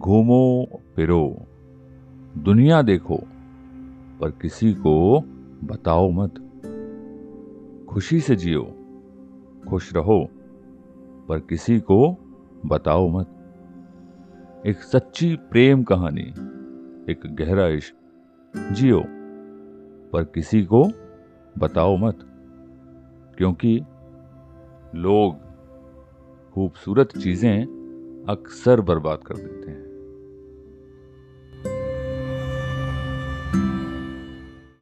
घूमो, फिरो। दुनिया देखो, पर किसी को बताओ मत। खुशी से जियो, खुश रहो, पर किसी को बताओ मत। एक सच्ची प्रेम कहानी, एक गहरा इश्क। जियो, पर किसी को बताओ मत, क्योंकि लोग खूबसूरत चीज़ें अक्सर बर्बाद कर देते हैं।